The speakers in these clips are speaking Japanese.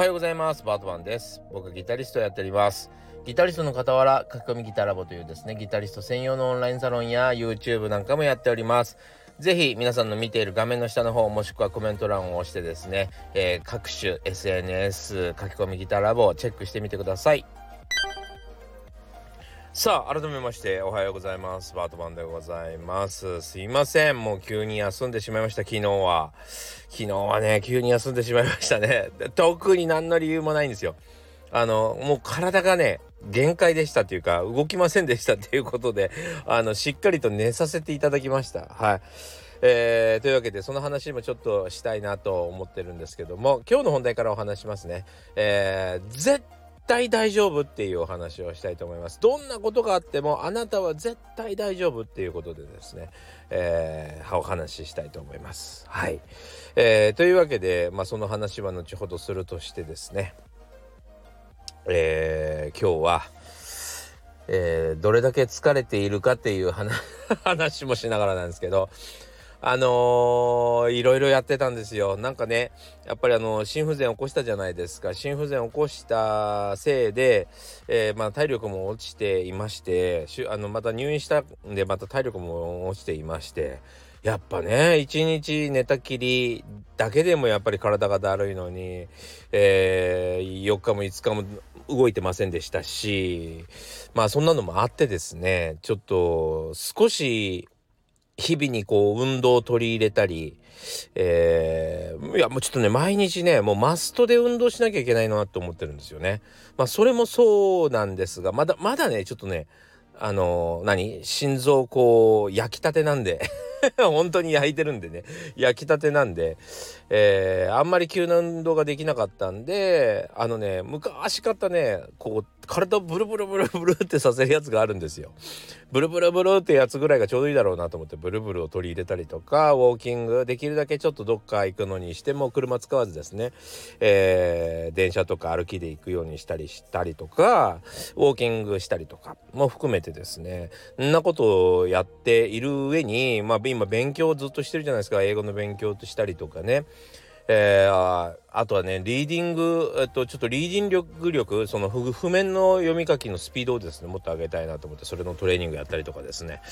はようございます。バートマンです。僕ギタリストやっております。ギタリストの傍ら書き込みギターラボというですねギタリスト専用のオンラインサロンや YouTube なんかもやっております。ぜひ皆さんの見ている画面の下の方もしくはコメント欄を押してですね、えー、各種 SNS 書き込みギターラボをチェックしてみてください。さあ改めましておはようございます。バートマンでございます。すいません。もう急に休んでしまいました。昨日は。昨日はね急に休んでしまいましたね。特に何の理由もないんですよ。あのもう体がね限界でしたっていうか動きませんでしたっていうことであのしっかりと寝させていただきました。はい。えー、というわけでその話もちょっとしたいなと思ってるんですけども今日の本題からお話しますね、えー、絶対大丈夫っていうお話をしたいと思います。どんなことがあってもあなたは絶対大丈夫っていうことでですね、えー、お話ししたいと思います。はい。えー、というわけで、まあ、その話は後ほどするとしてですね、えー、今日は、えー、どれだけ疲れているかっていう話 もしながらなんですけど、あのー、いろいろやってたんですよ。なんかね、やっぱりあの、心不全起こしたじゃないですか。心不全起こしたせいで、えー、まあ体力も落ちていまして、しあの、また入院したんで、また体力も落ちていまして、やっぱね、一日寝たきりだけでもやっぱり体がだるいのに、えー、4日も5日も動いてませんでしたし、まあそんなのもあってですね、ちょっと少し日々にこう運動を取り入れたり、えー、いやもうちょっとね毎日ねもうマストで運動しなきゃいけないなと思ってるんですよね。まあそれもそうなんですがまだまだねちょっとねあのー、何？心臓こう焼きたてなんで 本当に焼いてるんでね焼きたてなんで、えー、あんまり急な運動ができなかったんであのね昔買ったねこう体をブルブルブルブルってさせるやつがあるんですよ。ブルブルブルってやつぐらいがちょうどいいだろうなと思ってブルブルを取り入れたりとかウォーキングできるだけちょっとどっか行くのにしても車使わずですね、えー、電車とか歩きで行くようにしたりしたりとかウォーキングしたりとかも含めてですねんなことをやっている上にまあ今勉強をずっとしてるじゃないですか。英語の勉強としたりとかね。えー、あとはねリーディング、えっと、ちょっとリーディング力その譜面の読み書きのスピードをですねもっと上げたいなと思ってそれのトレーニングやったりとかですね、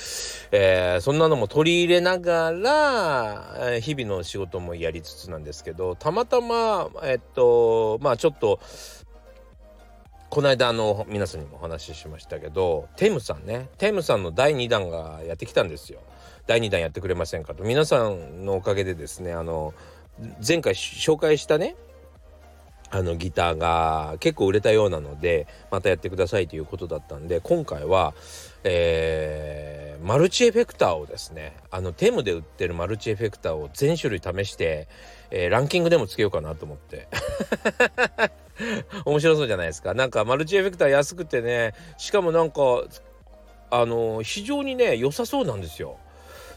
えー、そんなのも取り入れながら、日々の仕事もやりつつなんですけどたまたまえっとまあちょっとこの間あの皆さんにもお話ししましたけどテムさんね。テムさんの第2弾がやってきたんですよ。第2弾やってくれませんかと。皆さんのおかげでですねあの前回紹介したねあのギターが結構売れたようなのでまたやってくださいということだったんで今回は、えー、マルチエフェクターをですねあのテムで売ってるマルチエフェクターを全種類試して、えー、ランキングでもつけようかなと思って。面白そうじゃないですか。なんかマルチエフェクター安くてねしかもなんかあの非常にね良さそうなんですよ。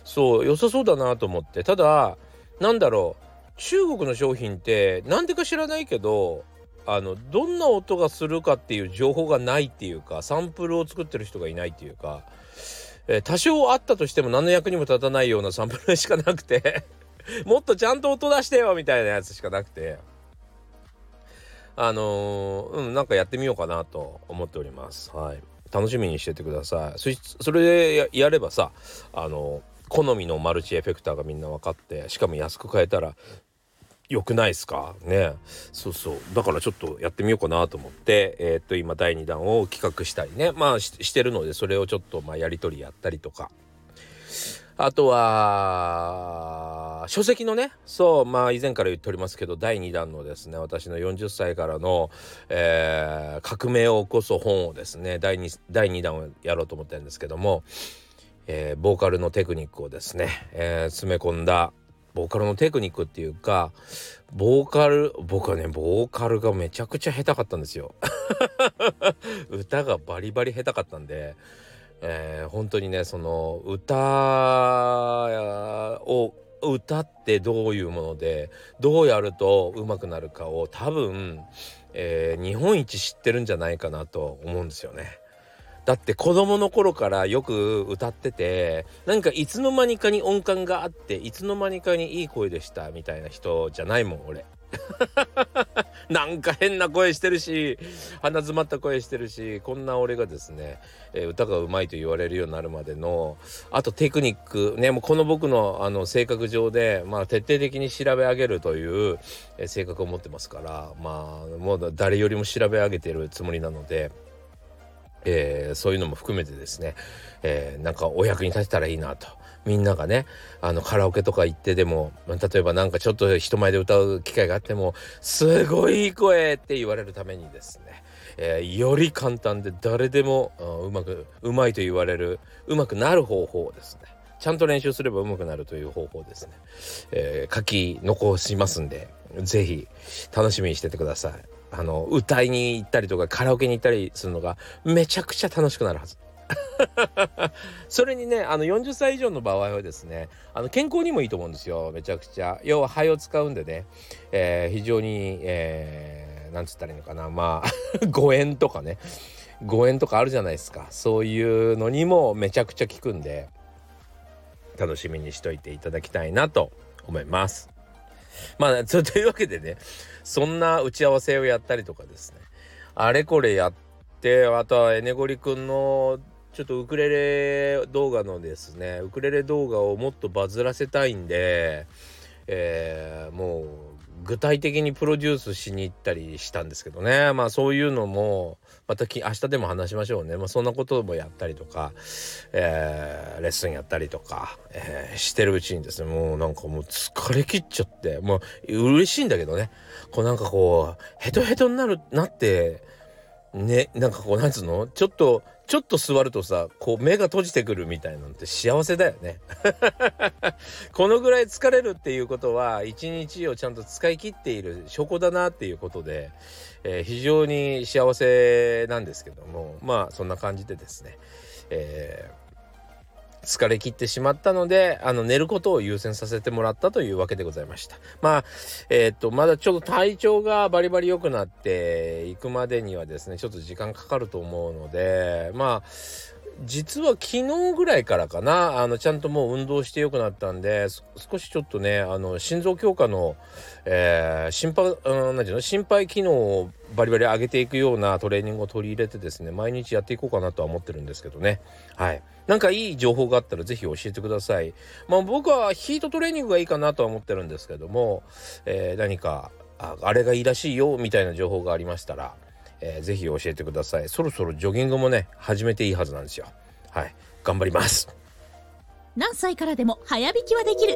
そう良さそうだなと思って。ただなんだろう。中国の商品って何でか知らないけどあのどんな音がするかっていう情報がないっていうかサンプルを作ってる人がいないっていうか、えー、多少あったとしても何の役にも立たないようなサンプルしかなくて もっとちゃんと音出してよみたいなやつしかなくて。あのー、うんなんかやってみようかなと思っております。はい。楽しみにしててください。それでやればさあのー好みのマルチエフェクターがみんな分かってしかも安く買えたら良くないですか？ね。そうそう。だからちょっとやってみようかなと思ってえー、っと今第2弾を企画したりね。まあしてるのでそれをちょっとまあやり取りやったりとか。あとは書籍のね。そうまあ以前から言っておりますけど第2弾のですね私の40歳からの、えー、革命を起こす本をですね第 2, 第2弾をやろうと思ってるんですけども。えー、ボーカルのテクニックをですね、えー、詰め込んだボーカルのテクニックっていうかボーカル僕はねボーカルがめちゃくちゃ下手かったんですよ 歌がバリバリ下手かったんで、えー、本当にねその歌を歌ってどういうものでどうやると上手くなるかを多分、えー、日本一知ってるんじゃないかなと思うんですよね。だって子供の頃からよく歌っててなんかいつの間にかに音感があっていつの間にかにいい声でしたみたいな人じゃないもん俺 なんか変な声してるし鼻詰まった声してるしこんな俺がですね、えー、歌がうまいと言われるようになるまでのあとテクニックねもうこの僕のあの性格上で、まあ、徹底的に調べ上げるという、えー、性格を持ってますからまあもう誰よりも調べ上げてるつもりなので。えー、そういうのも含めてですね、えー、なんかお役に立てたらいいなとみんながねあのカラオケとか行ってでも例えばなんかちょっと人前で歌う機会があっても「すごいいい声!」って言われるためにですね、えー、より簡単で誰でもうまくうまいと言われるうまくなる方法ですねちゃんと練習すればうまくなるという方法ですね、え、書き残しますんで是非楽しみにしててください。あの歌いに行ったりとかカラオケに行ったりするのがめちゃくちゃ楽しくなるはず。それにねあの40歳以上の場合はですねあの健康にもいいと思うんですよ。めちゃくちゃ。要は肺を使うんでね、えー、非常に、えー、なんつったらいいのかな。まあ 誤嚥とかね。誤嚥とかあるじゃないですか。そういうのにもめちゃくちゃ効くんで楽しみにしといていただきたいなと思います。まあというわけでねそんな打ち合わせをやったりとかですね。あれこれやってあとはエネゴリくんのちょっとウクレレ動画のですねウクレレ動画をもっとバズらせたいんで、えー、もう具体的にプロデュースしに行ったりしたんですけどね。まあそういうのもまた明日でも話しましょうね、まあ、そんなこともやったりとか、えー、レッスンやったりとか、えー、してるうちにですね。もうなんかもう疲れ切っちゃって。もう嬉しいんだけどね。こうなんかこうヘトヘトになるなってねなんかこうなんつうの？ちょっとちょっと座るとさこう目が閉じてくるみたいなんて幸せだよね。このぐらい疲れるっていうことは一日をちゃんと使い切っている証拠だなっていうことで、えー、非常に幸せなんですけどもまあそんな感じでですね、えー疲れ切ってしまったのであの寝ることを優先させてもらったというわけでございました。まあえー、っとまだちょっと体調がバリバリ良くなっていくまでにはですねちょっと時間かかると思うのでまあ実は昨日ぐらいからかなあのちゃんともう運動してよくなったんで少しちょっとねあの心臓強化の、えー、心配、うん、なんていうの心肺機能をバリバリ上げていくようなトレーニングを取り入れてですね毎日やっていこうかなとは思ってるんですけどね。はい。なんかいい情報があったら是非教えてください。まあ僕はヒートトレーニングがいいかなとは思ってるんですけども、えー、何かあれがいいらしいよみたいな情報がありましたらえー、ぜひ教えてください。そろそろジョギングもね始めていいはずなんですよ。はい。頑張ります。何歳からでも早弾きはできる。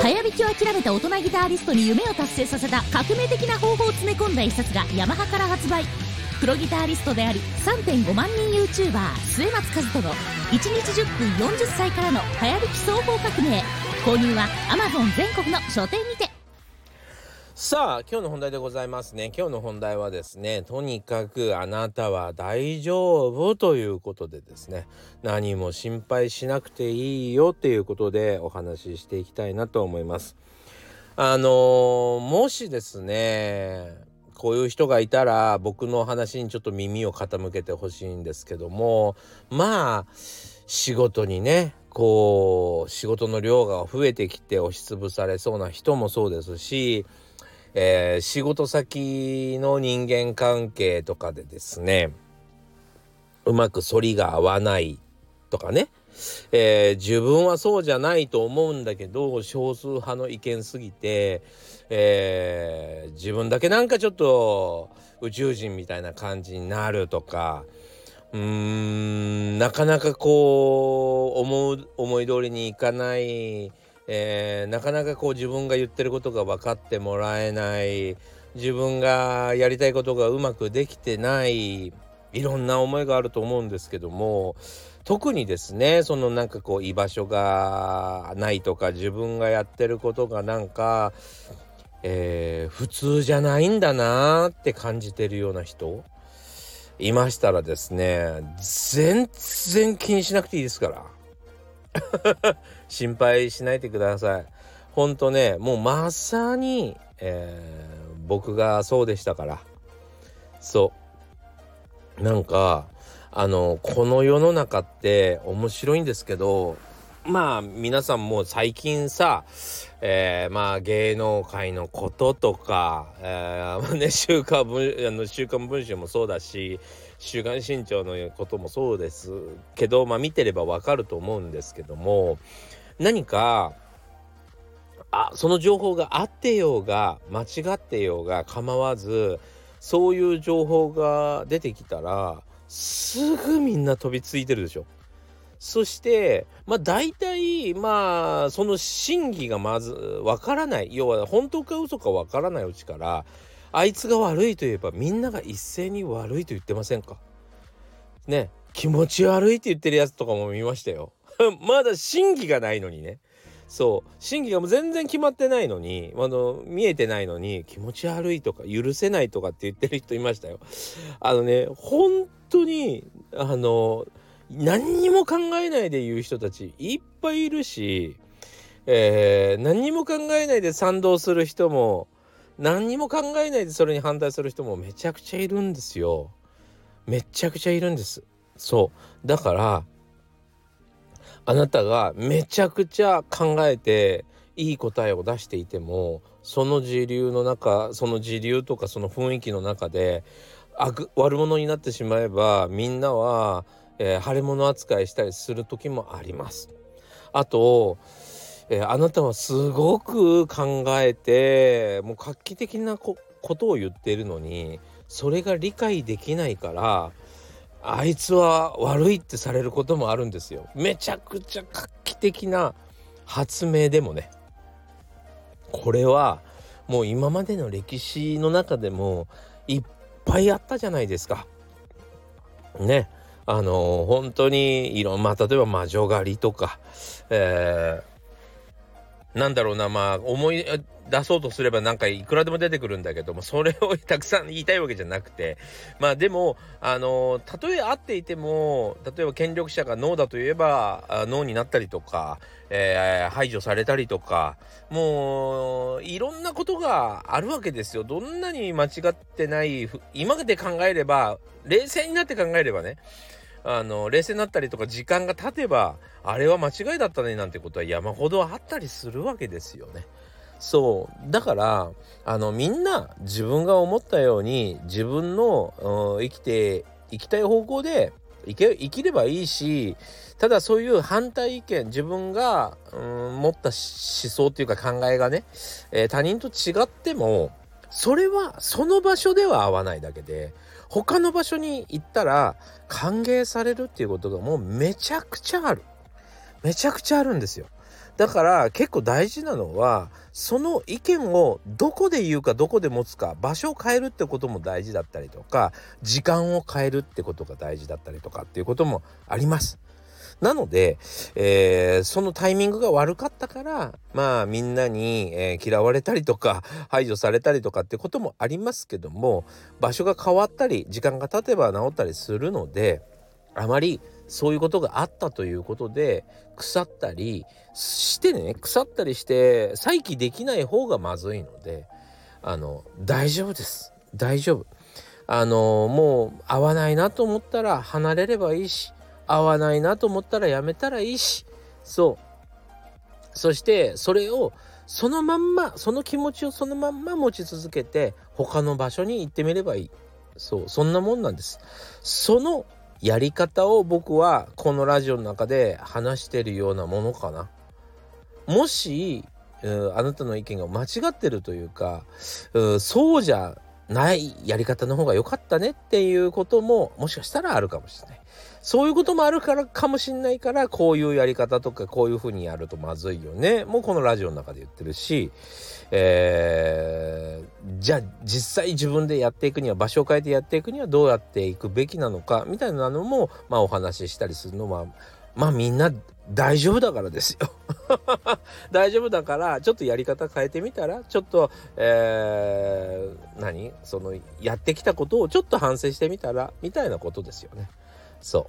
早弾きを諦めた大人ギターリストに夢を達成させた革命的な方法を詰め込んだ一冊がヤマハから発売。プロギタリストであり3.5万人 YouTuber 末松和人の1日10分40歳からの早弾き双方革命。購入は Amazon 全国の書店にて。さあ今日の本題でございますね。今日の本題はですねとにかくあなたは大丈夫ということでですね。何も心配しなくていいよっていうことでお話ししていきたいなと思います。あのー、もしですねこういう人がいたら僕の話にちょっと耳を傾けてほしいんですけどもまあ仕事にねこう仕事の量が増えてきて押しつぶされそうな人もそうですしえー、仕事先の人間関係とかでですねうまく反りが合わないとかね、えー、自分はそうじゃないと思うんだけど少数派の意見すぎて、えー、自分だけなんかちょっと宇宙人みたいな感じになるとかうーんなかなかこう思う思い通りにいかないえー、なかなかこう自分が言ってることが分かってもらえない自分がやりたいことがうまくできてないいろんな思いがあると思うんですけども特にですねそのなんかこう居場所がないとか自分がやってることがなんか、えー、普通じゃないんだなって感じてるような人いましたらですね全然気にしなくていいですから。心配しないでください。ほんとねもうまさに、えー、僕がそうでしたからそうなんかあのこの世の中って面白いんですけどまあ皆さんも最近さ、えー、まあ芸能界のこととか、えー、ね、週刊文あの週刊文春もそうだし週刊新潮のこともそうですけど、まあ見てればわかると思うんですけども何かあその情報があってようが間違ってようが構わずそういう情報が出てきたらすぐみんな飛びついてるでしょ。そして、まあ大体、まあその真偽がまずわからない。要は本当か嘘かわからないうちから、あいつが悪いといえばみんなが一斉に悪いと言ってませんかね、気持ち悪いって言ってるやつとかも見ましたよ。まだ真偽がないのにね。そう真偽がもう全然決まってないのにあの見えてないのに気持ち悪いとか許せないとかって言ってる人いましたよ。あのね本当にあの何にも考えないで言う人たちいっぱいいるし、えー、何にも考えないで賛同する人も何にも考えないでそれに反対する人もめちゃくちゃいるんですよ。めちゃくちゃいるんです。そうだからあなたがめちゃくちゃ考えていい答えを出していてもその時流の中その時流とかその雰囲気の中で悪者になってしまえばみんなはえー、腫れ物扱いしたりする時もあります。あと、えー、あなたはすごく考えてもう画期的なことを言っているのにそれが理解できないからあいつは悪いってされることもあるんですよ。めちゃくちゃ画期的な発明でもねこれはもう今までの歴史の中でもいっぱいあったじゃないですか。ね。あの本当にいろんまあ例えば魔女狩りとか、えー、なんだろうなまあ思い出そうとすればなんかいくらでも出てくるんだけどもそれをたくさん言いたいわけじゃなくてまあでもあのたとえ合っていても例えば権力者がノーだといえばノーになったりとか、えー、排除されたりとかもういろんなことがあるわけですよ。どんなに間違ってない今で考えれば冷静になって考えればねあの冷静になったりとか時間が経てばあれは間違いだったねなんてことは山ほどあったりするわけですよね。そうだからあのみんな自分が思ったように自分の、生きていきたい方向で生け生きればいいしただそういう反対意見自分が、うん、持った思想っていうか考えがね、えー、他人と違ってもそれはその場所では合わないだけで他の場所に行ったら歓迎されるっていうことがもうめちゃくちゃあるめちゃくちゃあるんですよだから結構大事なのはその意見をどこで言うかどこで持つか場所を変えるってことも大事だったりとか時間を変えるってことが大事だったりとかっていうこともあります。なので、えー、そのタイミングが悪かったからまあみんなに、えー、嫌われたりとか 排除されたりとかってこともありますけども場所が変わったり時間が経てば治ったりするのであまりそういうことがあったということで腐ったりしてね腐ったりして再起できない方がまずいのであの大丈夫です。大丈夫。あのもう合わないなと思ったら離れればいいし合わないなと思ったらやめたらいいし。そう。そしてそれをそのまんまその気持ちをそのまんま持ち続けて他の場所に行ってみればいい。そう。そんなもんなんです。そのやり方を僕はこのラジオの中で話してるようなものかな。もし、あなたの意見が間違ってるというか、うそうじゃないやり方の方が良かったねっていうことももしかしたらあるかもしれない。そういうこともあるからかもしんないからこういうやり方とかこういうふうにやるとまずいよね。もうこのラジオの中で言ってるし、えー、じゃあ実際自分でやっていくには場所を変えてやっていくにはどうやっていくべきなのかみたいなのもまあお話ししたりするのはまあみんな大丈夫だからですよ。大丈夫だからちょっとやり方変えてみたらちょっと、えー、何？そのやってきたことをちょっと反省してみたらみたいなことですよね。そう。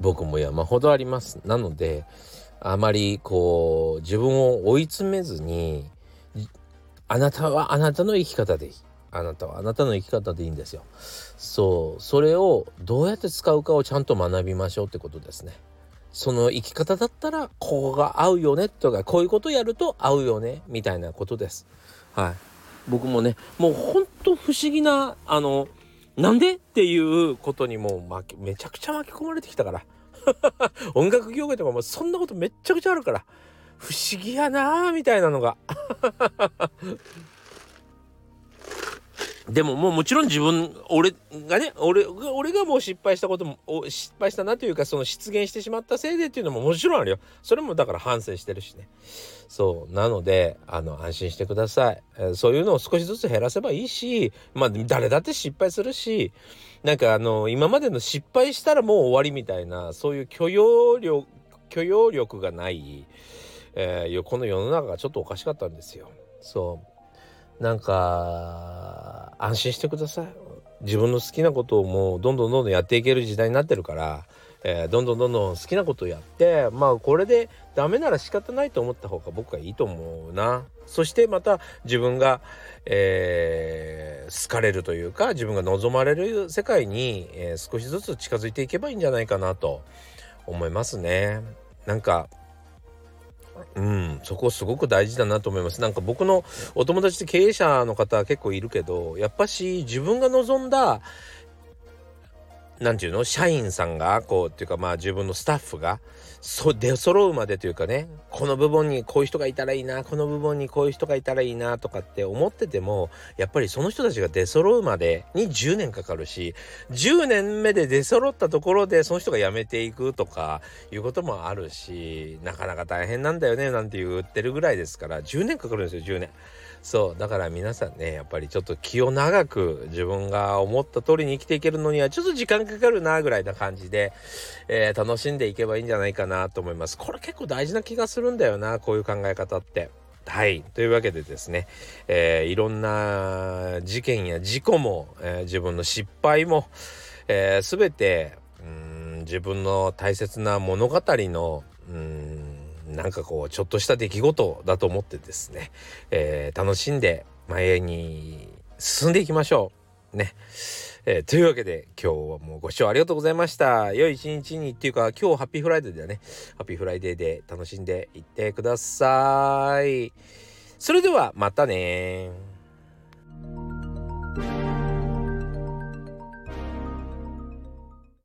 僕も山ほどあります。なのであまりこう自分を追い詰めずにあなたはあなたの生き方でいい。あなたはあなたの生き方でいいんですよ。そう。それをどうやって使うかをちゃんと学びましょうってことですね。その生き方だったらここが合うよねとかこういうことやると合うよねみたいなことです。はい。僕もねもうほんと不思議なあのなんで？っていうことにもう巻きめちゃくちゃ巻き込まれてきたから。音楽業界とかもそんなことめっちゃくちゃあるから。不思議やなーみたいなのが。でももうもちろん自分俺がね俺が俺がもう失敗したことも失敗したなというかその出現してしまったせいでっていうのももちろんあるよ。それもだから反省してるしね。そう。なのであの安心してください、え、そういうのを少しずつ減らせばいいしまあ誰だって失敗するしなんかあの今までの失敗したらもう終わりみたいなそういう許容力許容力がない、えー、この世の中がちょっとおかしかったんですよ。そう。なんか安心してください。自分の好きなことをもうどんどんどんどんやっていける時代になってるから、えー、どんどんどんどん好きなことをやってまあこれでダメなら仕方ないと思った方が僕はいいと思うな。そしてまた自分が、えー、好かれるというか自分が望まれる世界に、えー、少しずつ近づいていけばいいんじゃないかなと思いますね。なんかうん、そこすごく大事だなと思います。なんか僕のお友達って経営者の方結構いるけど、やっぱし自分が望んだ、何て言うの社員さんが、こう、っていうかまあ自分のスタッフが、そ出揃うまでというかねこの部分にこういう人がいたらいいなこの部分にこういう人がいたらいいなとかって思っててもやっぱりその人たちが出揃うまでに10年かかるし10年目で出揃ったところでその人が辞めていくとかいうこともあるしなかなか大変なんだよねなんて言ってるぐらいですから10年かかるんですよ10年。そうだから皆さんねやっぱりちょっと気を長く自分が思った通りに生きていけるのにはちょっと時間かかるなぐらいな感じで、えー、楽しんでいけばいいんじゃないかなと思いますこれ結構大事な気がするんだよなこういう考え方ってはい。というわけでですね、えー、いろんな事件や事故も、えー、自分の失敗も、えー、全てうん自分の大切な物語のうんなんかこうちょっとした出来事だと思ってですね、えー、楽しんで前に進んでいきましょう。ね。えー、というわけで今日はもうご視聴ありがとうございました。良い一日にっていうか今日 Happy Friday だね。 Happy Friday で楽しんでいってください。それではまたね